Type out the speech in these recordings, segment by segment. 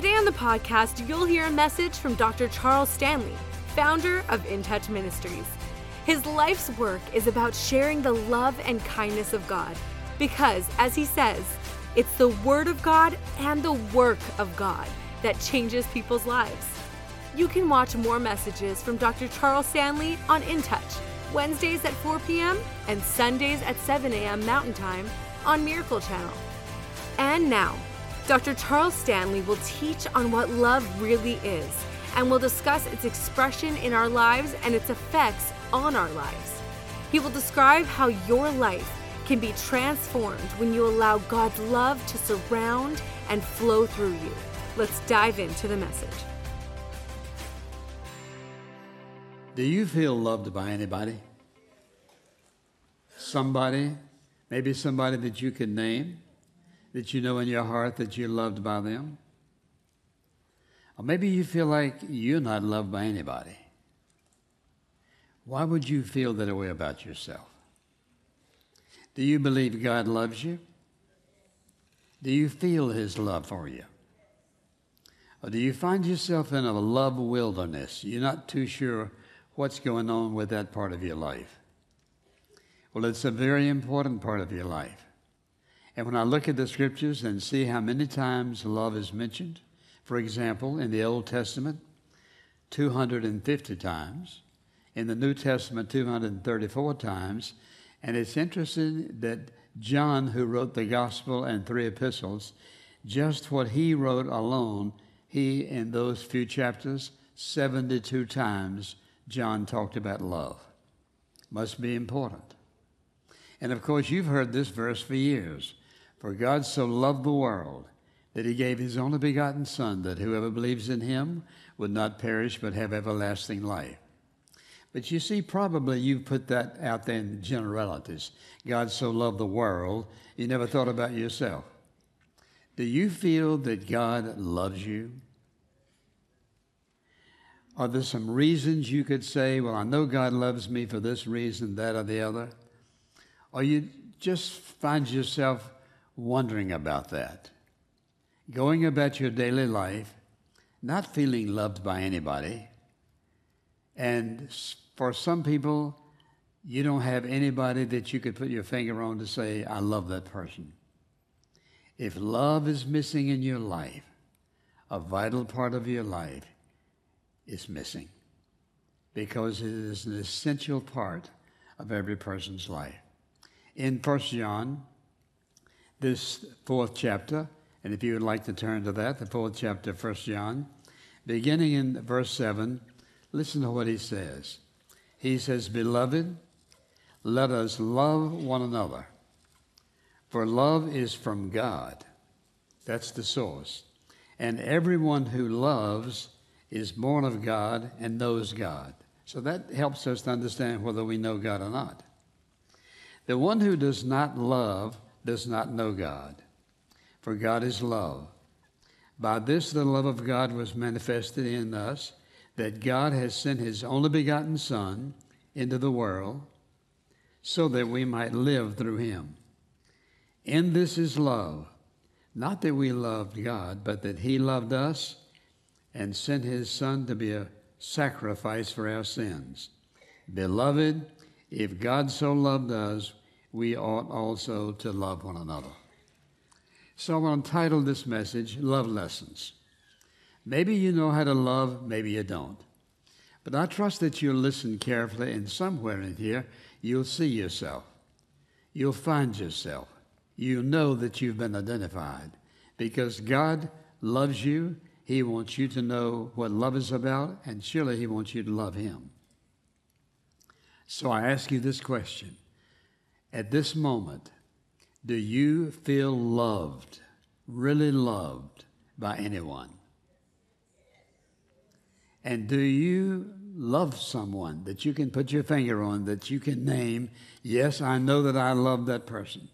Today on the podcast, you'll hear a message from Dr. Charles Stanley, founder of In Touch Ministries. His life's work is about sharing the love and kindness of God because, as he says, it's the Word of God and the work of God that changes people's lives. You can watch more messages from Dr. Charles Stanley on In Touch, Wednesdays at 4 p.m. and Sundays at 7 a.m. Mountain Time on Miracle Channel. And now, Dr. Charles Stanley will teach on what love really is and will discuss its expression in our lives and its effects on our lives. He will describe how your life can be transformed when you allow God's love to surround and flow through you. Let's dive into the message. Do you feel loved by anybody? Somebody, maybe somebody that you can name? That you know in your heart that you're loved by them? Or maybe you feel like you're not loved by anybody. Why would you feel that way about yourself? Do you believe God loves you? Do you feel His love for you? Or do you find yourself in a love wilderness? You're not too sure what's going on with that part of your life. Well, it's a very important part of your life. And when I look at the scriptures and see how many times love is mentioned, for example, in the Old Testament, 250 times, in the New Testament, 234 times, and it's interesting that John, who wrote the gospel and three epistles, just what he wrote alone, he, in those few chapters, 72 times, John talked about love. Must be important. And of course, you've heard this verse for years. For God so loved the world that he gave his only begotten Son, that whoever believes in him would not perish but have everlasting life. But you see, probably you've put that out there in generalities. God so loved the world, you never thought about yourself. Do you feel that God loves you? Are there some reasons you could say, well, I know God loves me for this reason, that, or the other? Or you just find yourself wondering about that. Going about your daily life, not feeling loved by anybody. And for some people, you don't have anybody that you could put your finger on to say, I love that person. If love is missing in your life, a vital part of your life is missing because it is an essential part of every person's life. In 1 John this fourth chapter, and if you would like to turn to that, the fourth chapter, 1 John, beginning in verse 7, listen to what he says. He says, Beloved, let us love one another, for love is from God. That's the source. And everyone who loves is born of God and knows God. So that helps us to understand whether we know God or not. The one who does not love does not know God, for God is love. By this, the love of God was manifested in us, that God has sent his only begotten Son into the world so that we might live through him. In this is love, not that we loved God, but that he loved us and sent his Son to be a sacrifice for our sins. Beloved, if God so loved us, we ought also to love one another. So I'm going to title this message Love Lessons. Maybe you know how to love, maybe you don't. But I trust that you'll listen carefully, and somewhere in here, you'll see yourself. You'll find yourself. You'll know that you've been identified because God loves you. He wants you to know what love is about, and surely He wants you to love Him. So I ask you this question at this moment, do you feel loved, really loved by anyone? And do you love someone that you can put your finger on, that you can name, yes, I know that I love that person?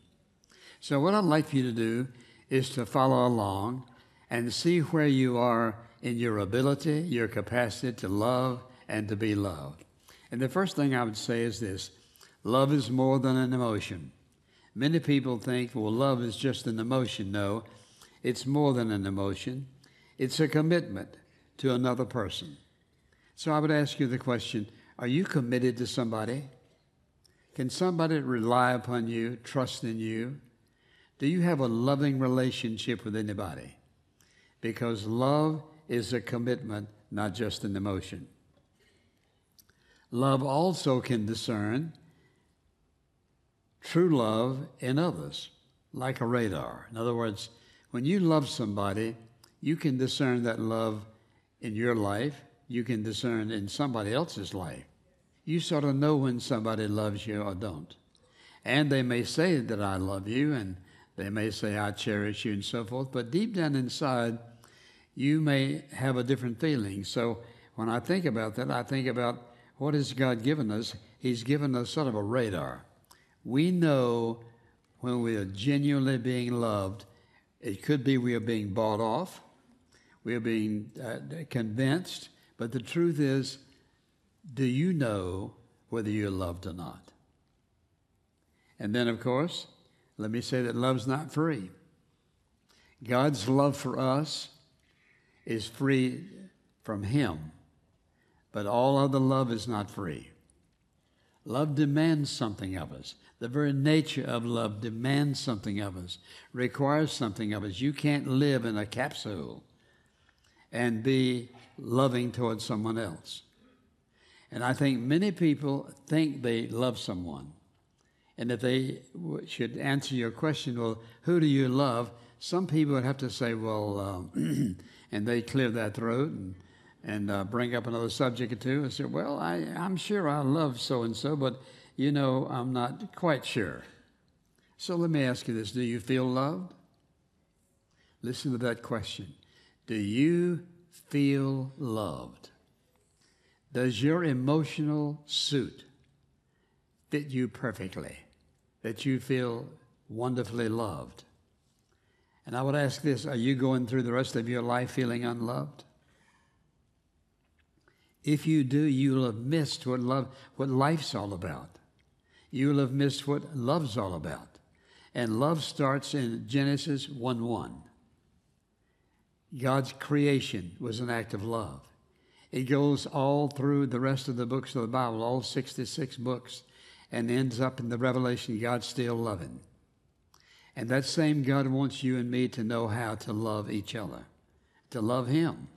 So, what I'd like for you to do is to follow along and see where you are in your ability, your capacity to love and to be loved. And the first thing I would say is this love is more than an emotion. Many people think, well, love is just an emotion. No, it's more than an emotion, it's a commitment to another person. So I would ask you the question Are you committed to somebody? Can somebody rely upon you, trust in you? Do you have a loving relationship with anybody? Because love is a commitment, not just an emotion. Love also can discern true love in others, like a radar. In other words, when you love somebody, you can discern that love in your life, you can discern in somebody else's life. You sort of know when somebody loves you or don't. And they may say that I love you, and they may say I cherish you, and so forth, but deep down inside, you may have a different feeling. So when I think about that, I think about what has God given us? He's given us sort of a radar. We know when we are genuinely being loved. It could be we are being bought off, we are being uh, convinced, but the truth is, do you know whether you're loved or not? And then, of course, let me say that love's not free. God's love for us is free from Him, but all other love is not free. Love demands something of us. The very nature of love demands something of us, requires something of us. You can't live in a capsule and be loving towards someone else. And I think many people think they love someone. And if they should answer your question, well, who do you love? Some people would have to say, well, um, and they clear that throat and and uh, bring up another subject or two and say, Well, I, I'm sure I love so and so, but you know, I'm not quite sure. So let me ask you this Do you feel loved? Listen to that question. Do you feel loved? Does your emotional suit fit you perfectly? That you feel wonderfully loved? And I would ask this Are you going through the rest of your life feeling unloved? If you do, you'll have missed what love, what life's all about. You'll have missed what love's all about. And love starts in Genesis 1 1. God's creation was an act of love. It goes all through the rest of the books of the Bible, all 66 books, and ends up in the Revelation God's still loving. And that same God wants you and me to know how to love each other, to love Him.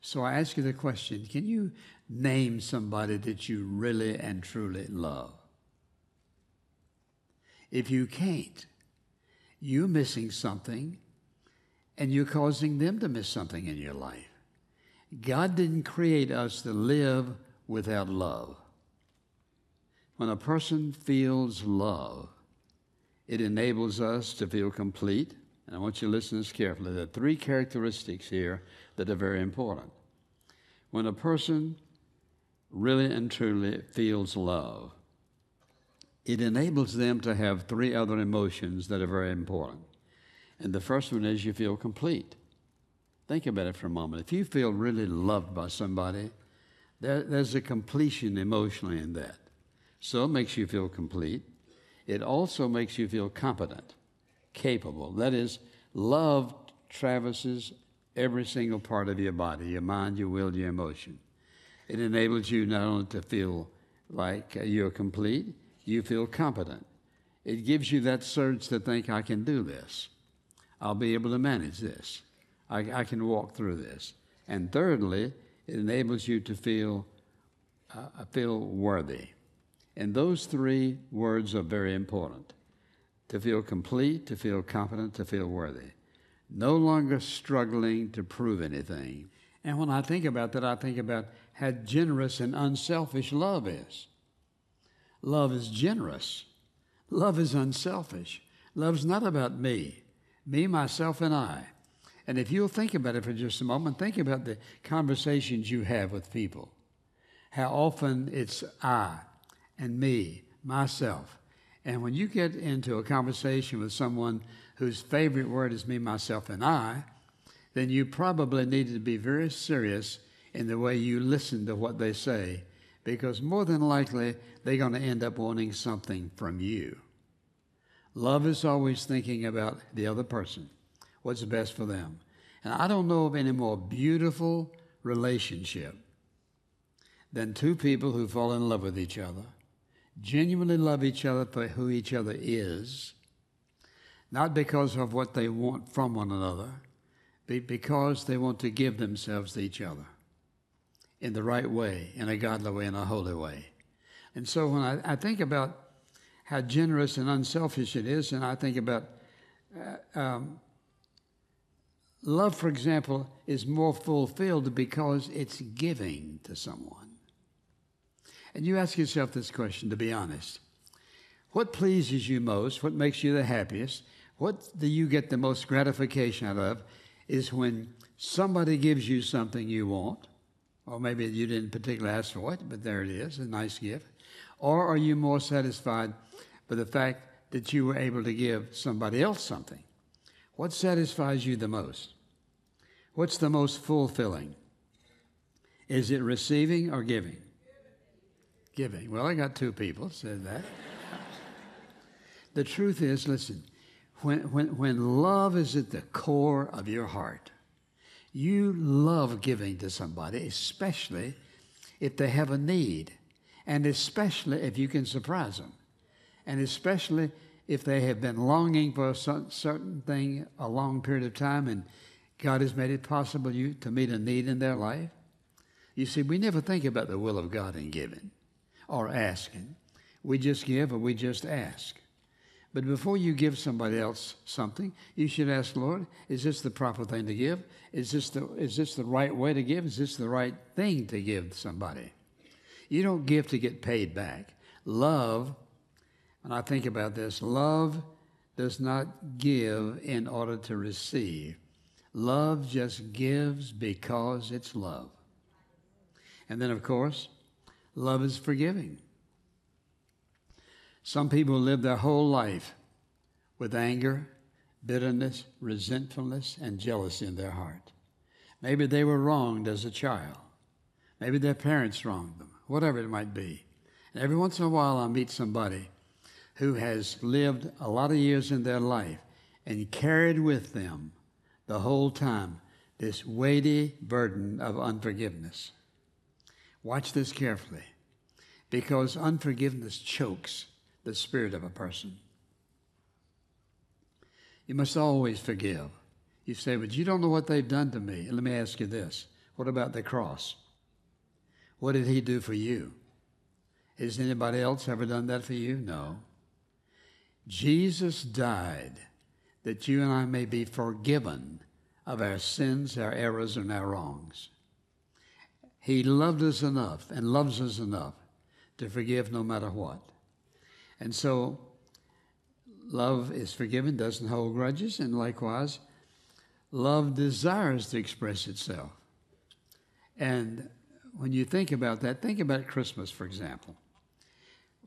So I ask you the question can you name somebody that you really and truly love? If you can't, you're missing something and you're causing them to miss something in your life. God didn't create us to live without love. When a person feels love, it enables us to feel complete. And I want you to listen to this carefully. There are three characteristics here that are very important. When a person really and truly feels love, it enables them to have three other emotions that are very important. And the first one is you feel complete. Think about it for a moment. If you feel really loved by somebody, there, there's a completion emotionally in that. So it makes you feel complete. It also makes you feel competent, capable. That is, love traverses every single part of your body your mind, your will, your emotion. It enables you not only to feel like you're complete, you feel competent. It gives you that surge to think, I can do this. I'll be able to manage this. I, I can walk through this. And thirdly, it enables you to feel, uh, feel worthy. And those three words are very important to feel complete, to feel competent, to feel worthy no longer struggling to prove anything. And when I think about that, I think about how generous and unselfish love is. Love is generous. Love is unselfish. Love's not about me, me, myself, and I. And if you'll think about it for just a moment, think about the conversations you have with people. How often it's I and me, myself. And when you get into a conversation with someone whose favorite word is me, myself, and I, then you probably need to be very serious in the way you listen to what they say, because more than likely they're going to end up wanting something from you. Love is always thinking about the other person, what's best for them. And I don't know of any more beautiful relationship than two people who fall in love with each other, genuinely love each other for who each other is, not because of what they want from one another, but because they want to give themselves to each other in the right way, in a godly way, in a holy way. And so when I, I think about how generous and unselfish it is, and I think about uh, um, love, for example, is more fulfilled because it's giving to someone. And you ask yourself this question, to be honest. What pleases you most? What makes you the happiest? What do you get the most gratification out of? Is when somebody gives you something you want, or maybe you didn't particularly ask for it, but there it is, a nice gift. Or are you more satisfied by the fact that you were able to give somebody else something? What satisfies you the most? What's the most fulfilling? Is it receiving or giving? Giving. Well, I got two people said that. the truth is, listen, when, when, when love is at the core of your heart, you love giving to somebody, especially if they have a need and especially if you can surprise them, and especially if they have been longing for a certain thing a long period of time and God has made it possible you to meet a need in their life. You see, we never think about the will of God in giving or asking. We just give or we just ask. But before you give somebody else something, you should ask, Lord, is this the proper thing to give? Is this the, is this the right way to give? Is this the right thing to give somebody? You don't give to get paid back. Love, and I think about this, love does not give in order to receive. Love just gives because it's love. And then, of course, love is forgiving. Some people live their whole life with anger, bitterness, resentfulness, and jealousy in their heart. Maybe they were wronged as a child. Maybe their parents wronged them whatever it might be. And every once in a while, I meet somebody who has lived a lot of years in their life and carried with them the whole time this weighty burden of unforgiveness. Watch this carefully because unforgiveness chokes the spirit of a person. You must always forgive. You say, but you don't know what they've done to me. And let me ask you this what about the cross? What did he do for you? Has anybody else ever done that for you? No. Jesus died that you and I may be forgiven of our sins, our errors, and our wrongs. He loved us enough and loves us enough to forgive no matter what. And so, love is forgiven, doesn't hold grudges, and likewise, love desires to express itself. And when you think about that, think about Christmas, for example.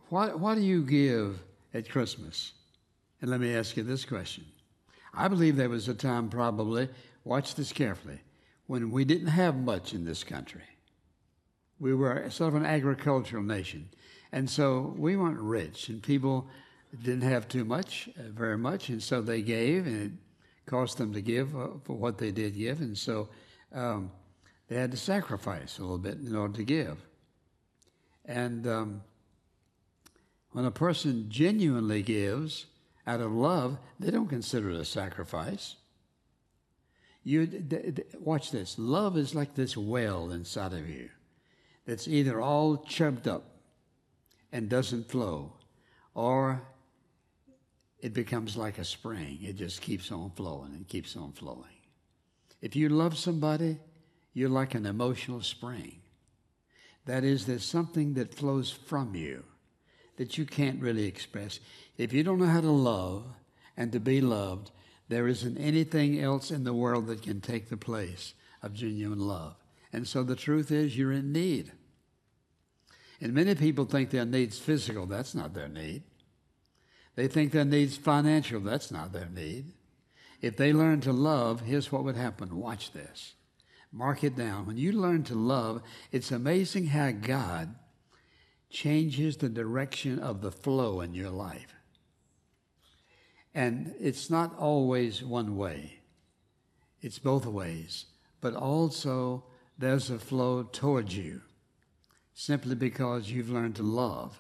What, what do you give at Christmas? And let me ask you this question. I believe there was a time, probably, watch this carefully, when we didn't have much in this country. We were sort of an agricultural nation. And so we weren't rich, and people didn't have too much, uh, very much, and so they gave, and it cost them to give uh, for what they did give. And so um, they had to sacrifice a little bit in order to give. And um, when a person genuinely gives out of love, they don't consider it a sacrifice. You th- th- watch this. Love is like this well inside of you that's either all chubbed up and doesn't flow, or it becomes like a spring. It just keeps on flowing and keeps on flowing. If you love somebody, you're like an emotional spring. That is, there's something that flows from you that you can't really express. If you don't know how to love and to be loved, There isn't anything else in the world that can take the place of genuine love. And so the truth is, you're in need. And many people think their need's physical. That's not their need. They think their need's financial. That's not their need. If they learn to love, here's what would happen. Watch this. Mark it down. When you learn to love, it's amazing how God changes the direction of the flow in your life. And it's not always one way, it's both ways. But also, there's a flow towards you simply because you've learned to love.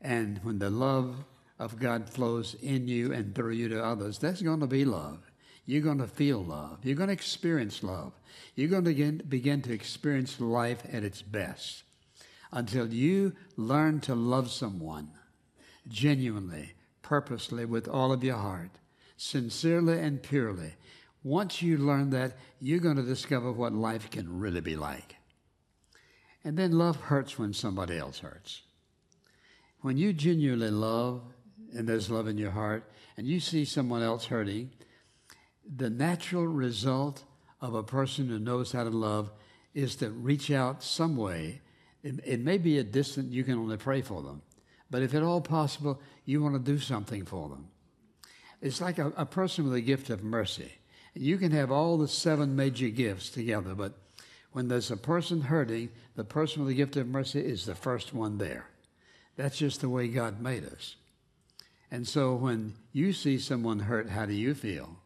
And when the love of God flows in you and through you to others, that's going to be love. You're going to feel love. You're going to experience love. You're going to begin, begin to experience life at its best until you learn to love someone genuinely, purposely, with all of your heart, sincerely and purely. Once you learn that, you're going to discover what life can really be like. And then love hurts when somebody else hurts. When you genuinely love, and there's love in your heart, and you see someone else hurting, the natural result of a person who knows how to love is to reach out some way. It, it may be a distant, you can only pray for them. But if at all possible, you want to do something for them. It's like a, a person with a gift of mercy. You can have all the seven major gifts together, but when there's a person hurting, the person with the gift of mercy is the first one there. That's just the way God made us. And so when you see someone hurt, how do you feel?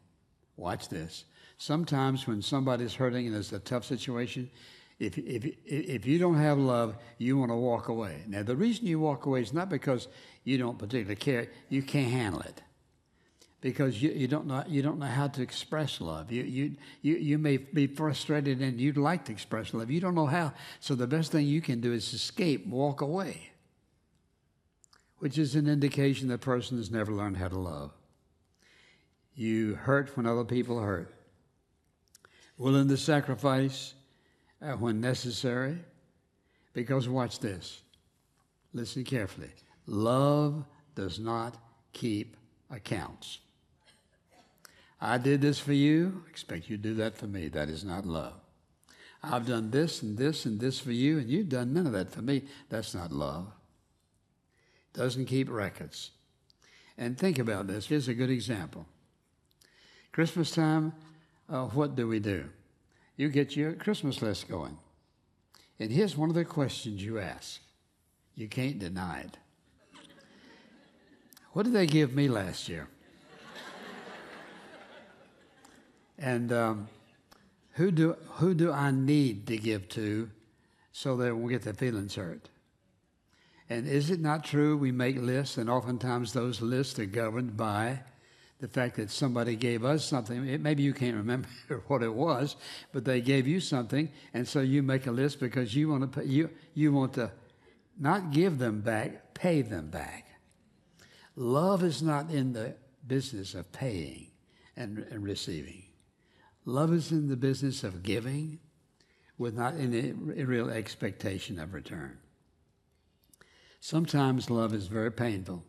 Watch this. Sometimes when somebody's hurting and it's a tough situation, if, if, if you don't have love, you want to walk away. Now, the reason you walk away is not because you don't particularly care, you can't handle it. Because you, you, don't know, you don't know how to express love. You, you, you, you may be frustrated and you'd like to express love. You don't know how. So the best thing you can do is escape, walk away, which is an indication the person has never learned how to love. You hurt when other people hurt. Willing to sacrifice uh, when necessary. Because watch this. Listen carefully. Love does not keep accounts. I did this for you, expect you to do that for me. That is not love. I've done this and this and this for you, and you've done none of that for me. That's not love. Doesn't keep records. And think about this. Here's a good example. Christmas time, uh, what do we do? You get your Christmas list going. And here's one of the questions you ask. You can't deny it. What did they give me last year? And um, who, do, who do I need to give to so they won't get their feelings hurt? And is it not true we make lists, and oftentimes those lists are governed by the fact that somebody gave us something. It, maybe you can't remember what it was, but they gave you something, and so you make a list because you want to pay, you you want to not give them back, pay them back. Love is not in the business of paying and, and receiving. Love is in the business of giving with not any real expectation of return. Sometimes love is very painful.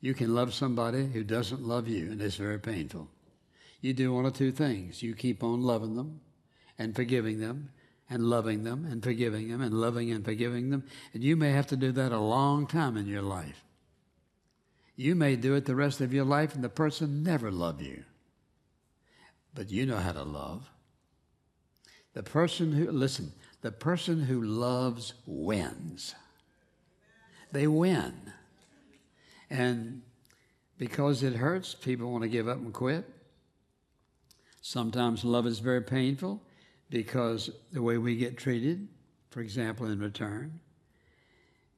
You can love somebody who doesn't love you, and it's very painful. You do one of two things. You keep on loving them and forgiving them and loving them and forgiving them and loving and forgiving them. And you may have to do that a long time in your life. You may do it the rest of your life and the person never love you. But you know how to love. The person who, listen, the person who loves wins. They win. And because it hurts, people want to give up and quit. Sometimes love is very painful because the way we get treated, for example, in return.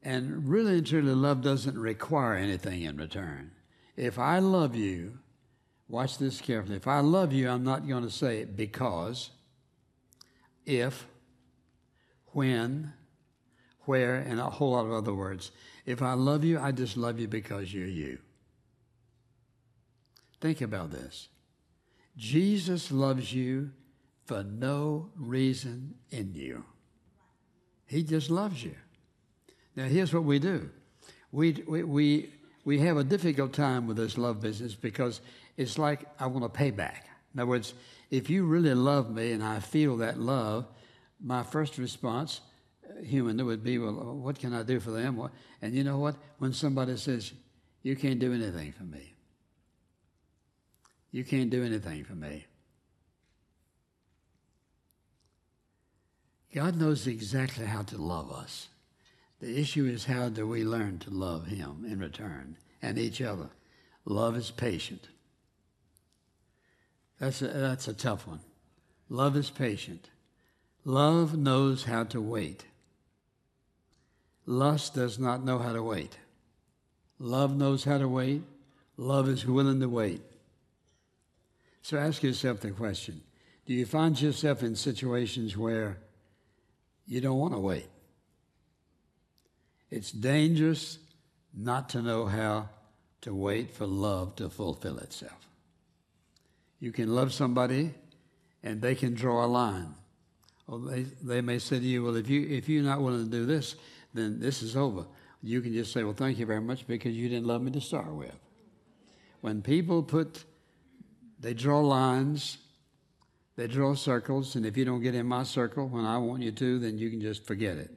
And really and truly, love doesn't require anything in return. If I love you, watch this carefully. If I love you, I'm not going to say it because, if, when, where, and a whole lot of other words. If I love you, I just love you because you're you. Think about this. Jesus loves you for no reason in you. He just loves you. Now, here's what we do we, we, we, we have a difficult time with this love business because it's like I want to pay back. In other words, if you really love me and I feel that love, my first response, uh, human, would be, well, what can I do for them? And you know what? When somebody says, you can't do anything for me, you can't do anything for me. God knows exactly how to love us. The issue is how do we learn to love Him in return and each other? Love is patient. That's a, that's a tough one. Love is patient. Love knows how to wait. Lust does not know how to wait. Love knows how to wait. Love is willing to wait. So ask yourself the question Do you find yourself in situations where you don't want to wait? It's dangerous not to know how to wait for love to fulfill itself. You can love somebody and they can draw a line. Or they, they may say to you, well, if, you, if you're not willing to do this, then this is over. You can just say, well, thank you very much because you didn't love me to start with. When people put, they draw lines, they draw circles, and if you don't get in my circle when I want you to, then you can just forget it.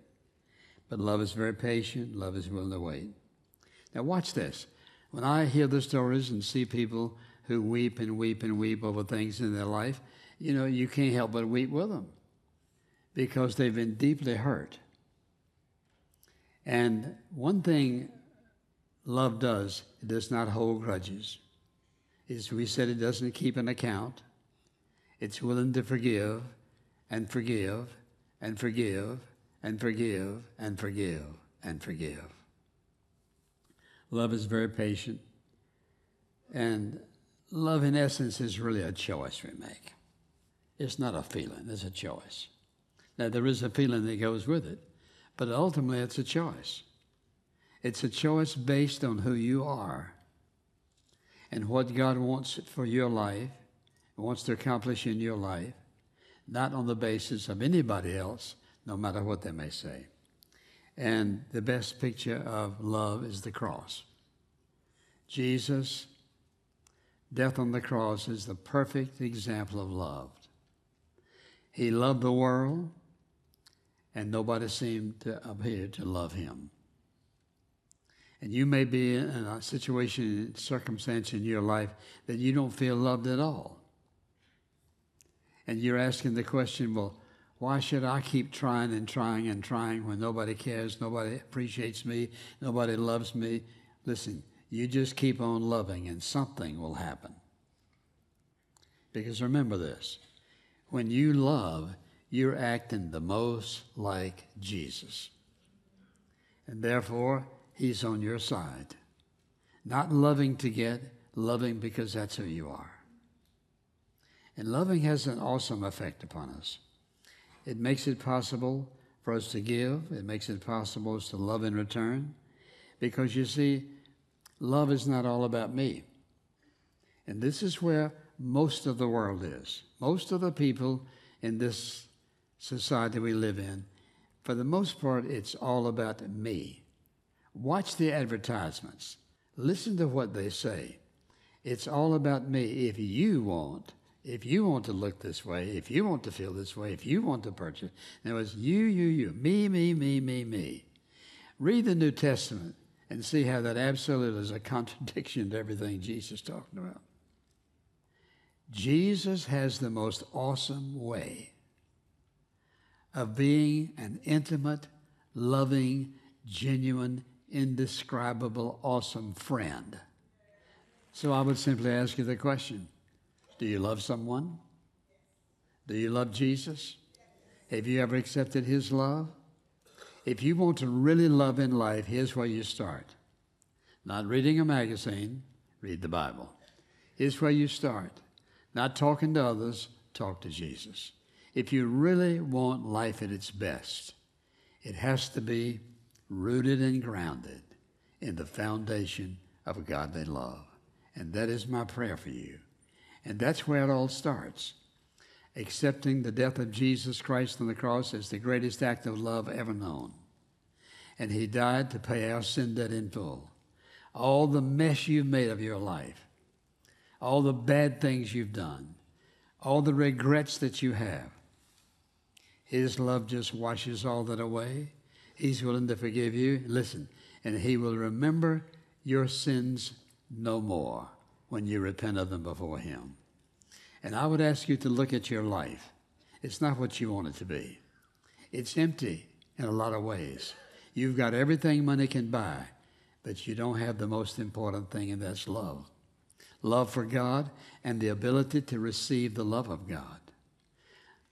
But love is very patient, love is willing to wait. Now, watch this. When I hear the stories and see people who weep and weep and weep over things in their life, you know, you can't help but weep with them because they've been deeply hurt. And one thing love does, it does not hold grudges. As we said, it doesn't keep an account. It's willing to forgive and forgive and forgive and forgive and forgive and forgive. Love is very patient. And love, in essence, is really a choice we make. It's not a feeling, it's a choice. Now, there is a feeling that goes with it, but ultimately, it's a choice. It's a choice based on who you are and what God wants for your life, wants to accomplish in your life, not on the basis of anybody else, no matter what they may say. And the best picture of love is the cross. Jesus death on the cross is the perfect example of love. He loved the world, and nobody seemed to appear to love him. And you may be in a situation, circumstance in your life that you don't feel loved at all. And you're asking the question, well, why should I keep trying and trying and trying when nobody cares, nobody appreciates me, nobody loves me? Listen, you just keep on loving, and something will happen. Because remember this when you love, you're acting the most like Jesus. And therefore, He's on your side. Not loving to get, loving because that's who you are. And loving has an awesome effect upon us. It makes it possible for us to give, it makes it possible to love in return. Because you see, love is not all about me. And this is where most of the world is. Most of the people in this society we live in, for the most part, it's all about me. Watch the advertisements. Listen to what they say. It's all about me. If you want, if you want to look this way, if you want to feel this way, if you want to purchase, and it was you, you, you, me, me, me, me, me. Read the New Testament and see how that absolutely is a contradiction to everything Jesus talked about. Jesus has the most awesome way of being an intimate, loving, genuine, indescribable, awesome friend. So I would simply ask you the question Do you love someone? Do you love Jesus? Have you ever accepted his love? If you want to really love in life, here's where you start. Not reading a magazine, read the Bible. Here's where you start. Not talking to others, talk to Jesus. If you really want life at its best, it has to be rooted and grounded in the foundation of a godly love. And that is my prayer for you. And that's where it all starts. Accepting the death of Jesus Christ on the cross as the greatest act of love ever known. And he died to pay our sin debt in full. All the mess you've made of your life, all the bad things you've done, all the regrets that you have. His love just washes all that away. He's willing to forgive you. Listen, and He will remember your sins no more when you repent of them before Him. And I would ask you to look at your life. It's not what you want it to be, it's empty in a lot of ways. You've got everything money can buy, but you don't have the most important thing, and that's love love for God and the ability to receive the love of God,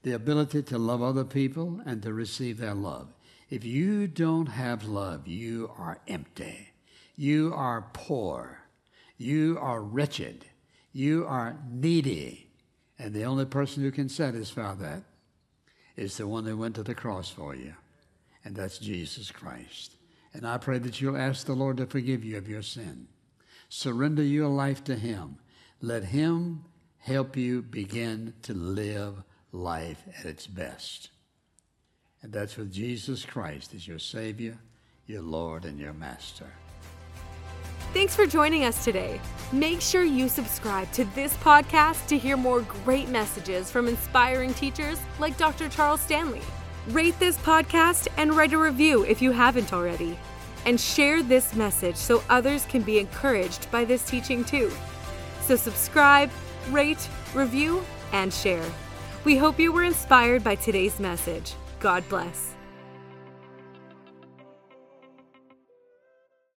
the ability to love other people and to receive their love. If you don't have love, you are empty. You are poor. You are wretched. You are needy. And the only person who can satisfy that is the one who went to the cross for you and that's Jesus Christ. And I pray that you'll ask the Lord to forgive you of your sin. Surrender your life to Him. Let Him help you begin to live life at its best. And that's with Jesus Christ as your Savior, your Lord, and your Master. Thanks for joining us today. Make sure you subscribe to this podcast to hear more great messages from inspiring teachers like Dr. Charles Stanley. Rate this podcast and write a review if you haven't already. And share this message so others can be encouraged by this teaching too. So, subscribe, rate, review, and share. We hope you were inspired by today's message. God bless.